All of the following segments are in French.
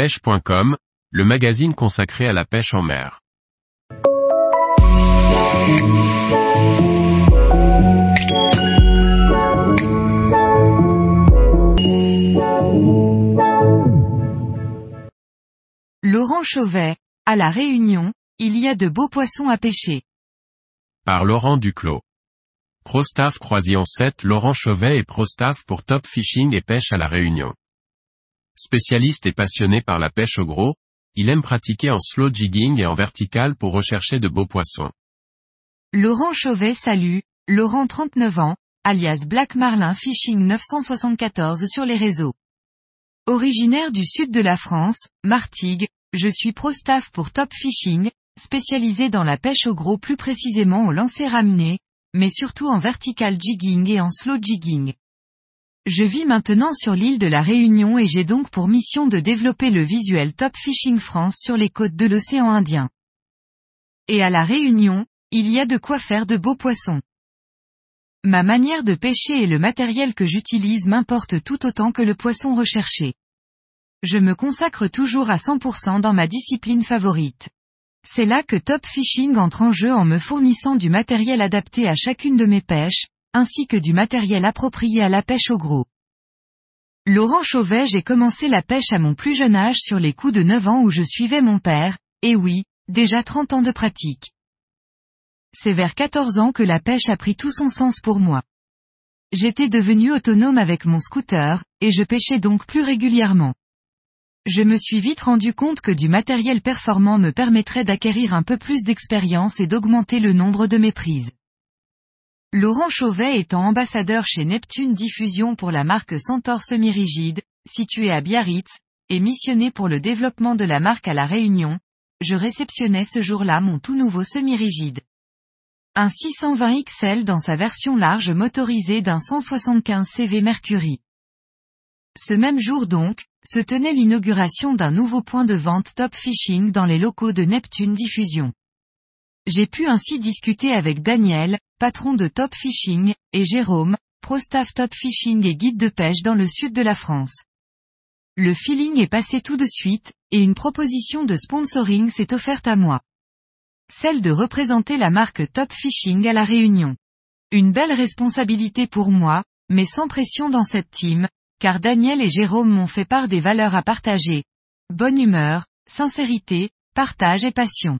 pêche.com, le magazine consacré à la pêche en mer. Laurent Chauvet, à La Réunion, il y a de beaux poissons à pêcher. Par Laurent Duclos. Prostaff Croisillon 7 Laurent Chauvet est Prostaff pour Top Fishing et pêche à La Réunion. Spécialiste et passionné par la pêche au gros, il aime pratiquer en slow jigging et en vertical pour rechercher de beaux poissons. Laurent Chauvet salue, Laurent 39 ans, alias Black Marlin Fishing 974 sur les réseaux. Originaire du sud de la France, Martigues, je suis pro-staff pour Top Fishing, spécialisé dans la pêche au gros plus précisément au lancer ramené, mais surtout en vertical jigging et en slow jigging. Je vis maintenant sur l'île de la Réunion et j'ai donc pour mission de développer le visuel Top Fishing France sur les côtes de l'océan Indien. Et à la Réunion, il y a de quoi faire de beaux poissons. Ma manière de pêcher et le matériel que j'utilise m'importent tout autant que le poisson recherché. Je me consacre toujours à 100% dans ma discipline favorite. C'est là que Top Fishing entre en jeu en me fournissant du matériel adapté à chacune de mes pêches, ainsi que du matériel approprié à la pêche au gros. Laurent Chauvet j'ai commencé la pêche à mon plus jeune âge sur les coups de 9 ans où je suivais mon père, et oui, déjà 30 ans de pratique. C'est vers 14 ans que la pêche a pris tout son sens pour moi. J'étais devenu autonome avec mon scooter, et je pêchais donc plus régulièrement. Je me suis vite rendu compte que du matériel performant me permettrait d'acquérir un peu plus d'expérience et d'augmenter le nombre de mes prises. Laurent Chauvet étant ambassadeur chez Neptune Diffusion pour la marque Centaure Semi-Rigide, située à Biarritz, et missionné pour le développement de la marque à La Réunion, je réceptionnais ce jour-là mon tout nouveau semi-rigide. Un 620 XL dans sa version large motorisée d'un 175 CV Mercury. Ce même jour donc, se tenait l'inauguration d'un nouveau point de vente Top Fishing dans les locaux de Neptune Diffusion. J'ai pu ainsi discuter avec Daniel, patron de Top Fishing, et Jérôme, pro-staff Top Fishing et guide de pêche dans le sud de la France. Le feeling est passé tout de suite, et une proposition de sponsoring s'est offerte à moi. Celle de représenter la marque Top Fishing à la Réunion. Une belle responsabilité pour moi, mais sans pression dans cette team, car Daniel et Jérôme m'ont fait part des valeurs à partager. Bonne humeur, sincérité, partage et passion.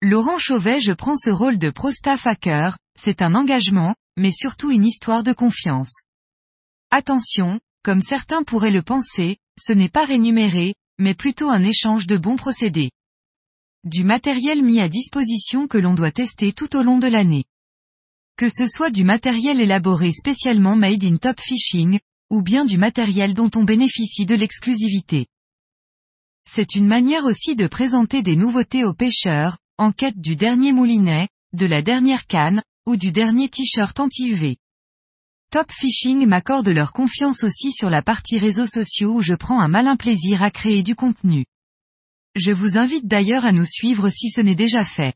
Laurent Chauvet je prends ce rôle de pro-staff cœur, c'est un engagement, mais surtout une histoire de confiance. Attention, comme certains pourraient le penser, ce n'est pas rémunéré, mais plutôt un échange de bons procédés. Du matériel mis à disposition que l'on doit tester tout au long de l'année. Que ce soit du matériel élaboré spécialement made in top fishing, ou bien du matériel dont on bénéficie de l'exclusivité. C'est une manière aussi de présenter des nouveautés aux pêcheurs, en quête du dernier moulinet, de la dernière canne, ou du dernier t-shirt anti-UV. Top Fishing m'accorde leur confiance aussi sur la partie réseaux sociaux où je prends un malin plaisir à créer du contenu. Je vous invite d'ailleurs à nous suivre si ce n'est déjà fait.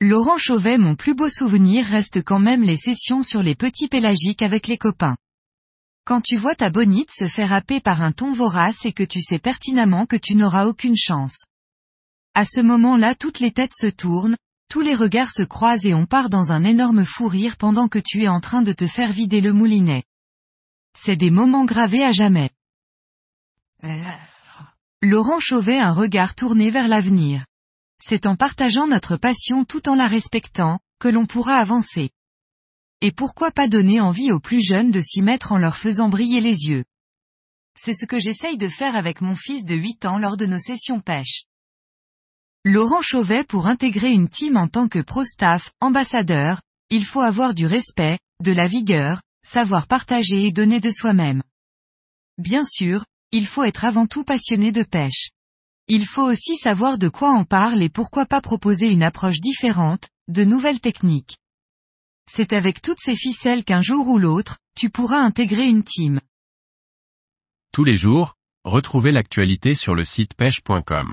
Laurent Chauvet mon plus beau souvenir reste quand même les sessions sur les petits pélagiques avec les copains. Quand tu vois ta bonite se faire happer par un ton vorace et que tu sais pertinemment que tu n'auras aucune chance. À ce moment-là toutes les têtes se tournent, tous les regards se croisent et on part dans un énorme fou rire pendant que tu es en train de te faire vider le moulinet. C'est des moments gravés à jamais. Laurent Chauvet un regard tourné vers l'avenir. C'est en partageant notre passion tout en la respectant, que l'on pourra avancer. Et pourquoi pas donner envie aux plus jeunes de s'y mettre en leur faisant briller les yeux. C'est ce que j'essaye de faire avec mon fils de 8 ans lors de nos sessions pêche. Laurent Chauvet pour intégrer une team en tant que pro-staff, ambassadeur, il faut avoir du respect, de la vigueur, savoir partager et donner de soi-même. Bien sûr, il faut être avant tout passionné de pêche. Il faut aussi savoir de quoi on parle et pourquoi pas proposer une approche différente, de nouvelles techniques. C'est avec toutes ces ficelles qu'un jour ou l'autre, tu pourras intégrer une team. Tous les jours, retrouvez l'actualité sur le site pêche.com.